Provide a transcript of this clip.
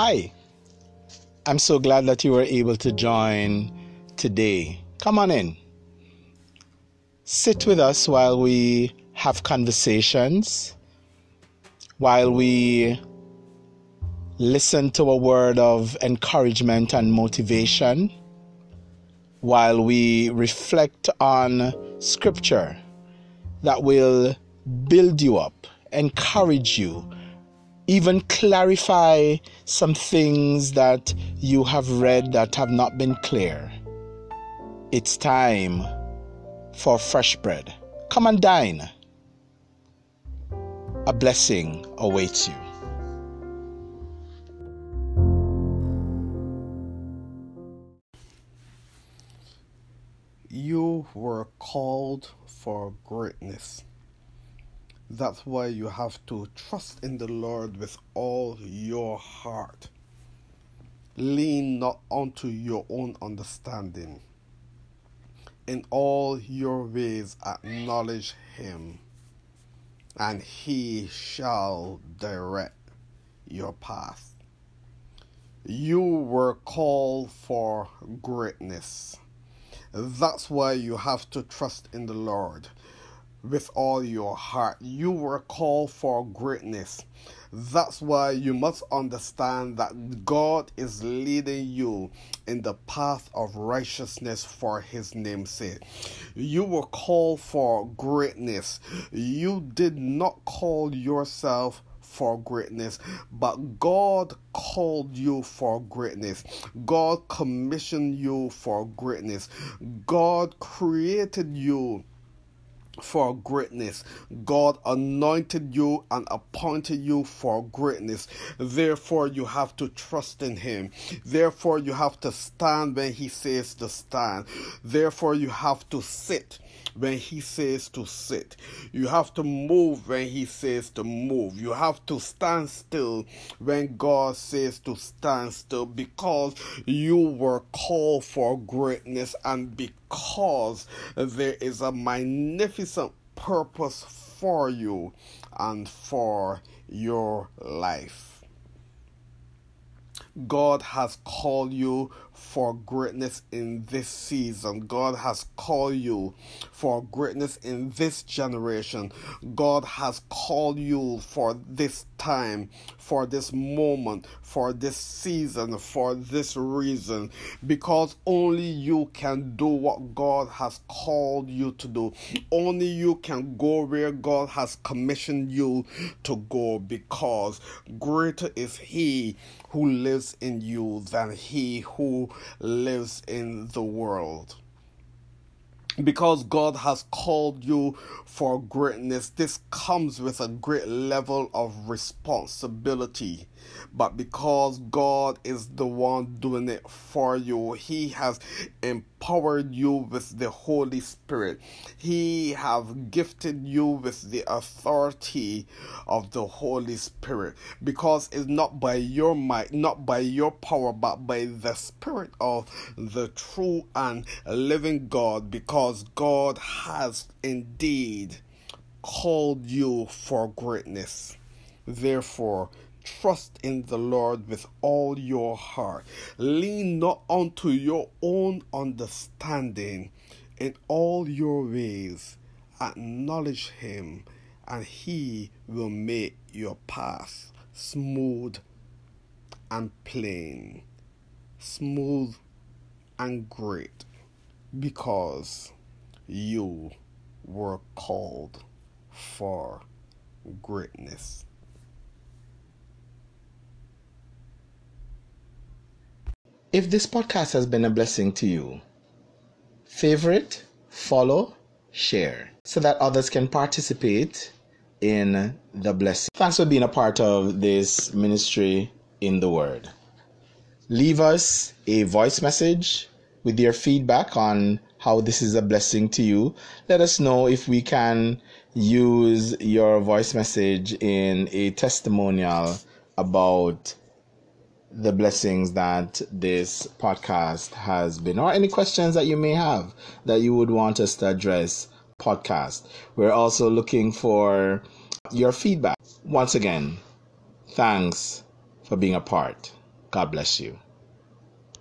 Hi, I'm so glad that you were able to join today. Come on in. Sit with us while we have conversations, while we listen to a word of encouragement and motivation, while we reflect on scripture that will build you up, encourage you, even clarify some things that you have read that have not been clear. It's time for fresh bread. Come and dine. A blessing awaits you. You were called for greatness. That's why you have to trust in the Lord with all your heart. Lean not unto your own understanding. In all your ways acknowledge him, and he shall direct your path. You were called for greatness. That's why you have to trust in the Lord with all your heart. You were called for greatness. That's why you must understand that God is leading you in the path of righteousness for His name's sake. You were called for greatness. You did not call yourself for greatness, but God called you for greatness. God commissioned you for greatness. God created you for greatness. God anointed you and appointed you for greatness. Therefore, you have to trust in Him. Therefore, you have to stand when He says to stand. Therefore, you have to sit when he says to sit. You have to move when he says to move. You have to stand still when God says to stand still because you were called for greatness and because there is a magnificent purpose for you and for your life. God has called you for greatness in this season. God has called you for greatness in this generation. God has called you for this time, for this moment, for this season, for this reason, because only you can do what God has called you to do. Only you can go where God has commissioned you to go, because greater is He who lives in you than He who lives in the world. Because God has called you for greatness, this comes with a great level of responsibility. But because God is the one doing it for you, He has empowered you with the Holy Spirit. He have gifted you with the authority of the Holy Spirit. Because it's not by your might, not by your power, but by the Spirit of the true and living God. Because God has indeed called you for greatness. Therefore, trust in the Lord with all your heart. Lean not unto your own understanding. In all your ways, acknowledge Him, and He will make your path smooth and plain, smooth and great, because you were called for greatness. If this podcast has been a blessing to you, favorite, follow, share so that others can participate in the blessing. Thanks for being a part of this ministry in the Word. Leave us a voice message with your feedback on how this is a blessing to you. Let us know if we can use your voice message in a testimonial about the blessings that this podcast has been, or any questions that you may have that you would want us to address. Podcast. We're also looking for your feedback. Once again, thanks for being a part. God bless you.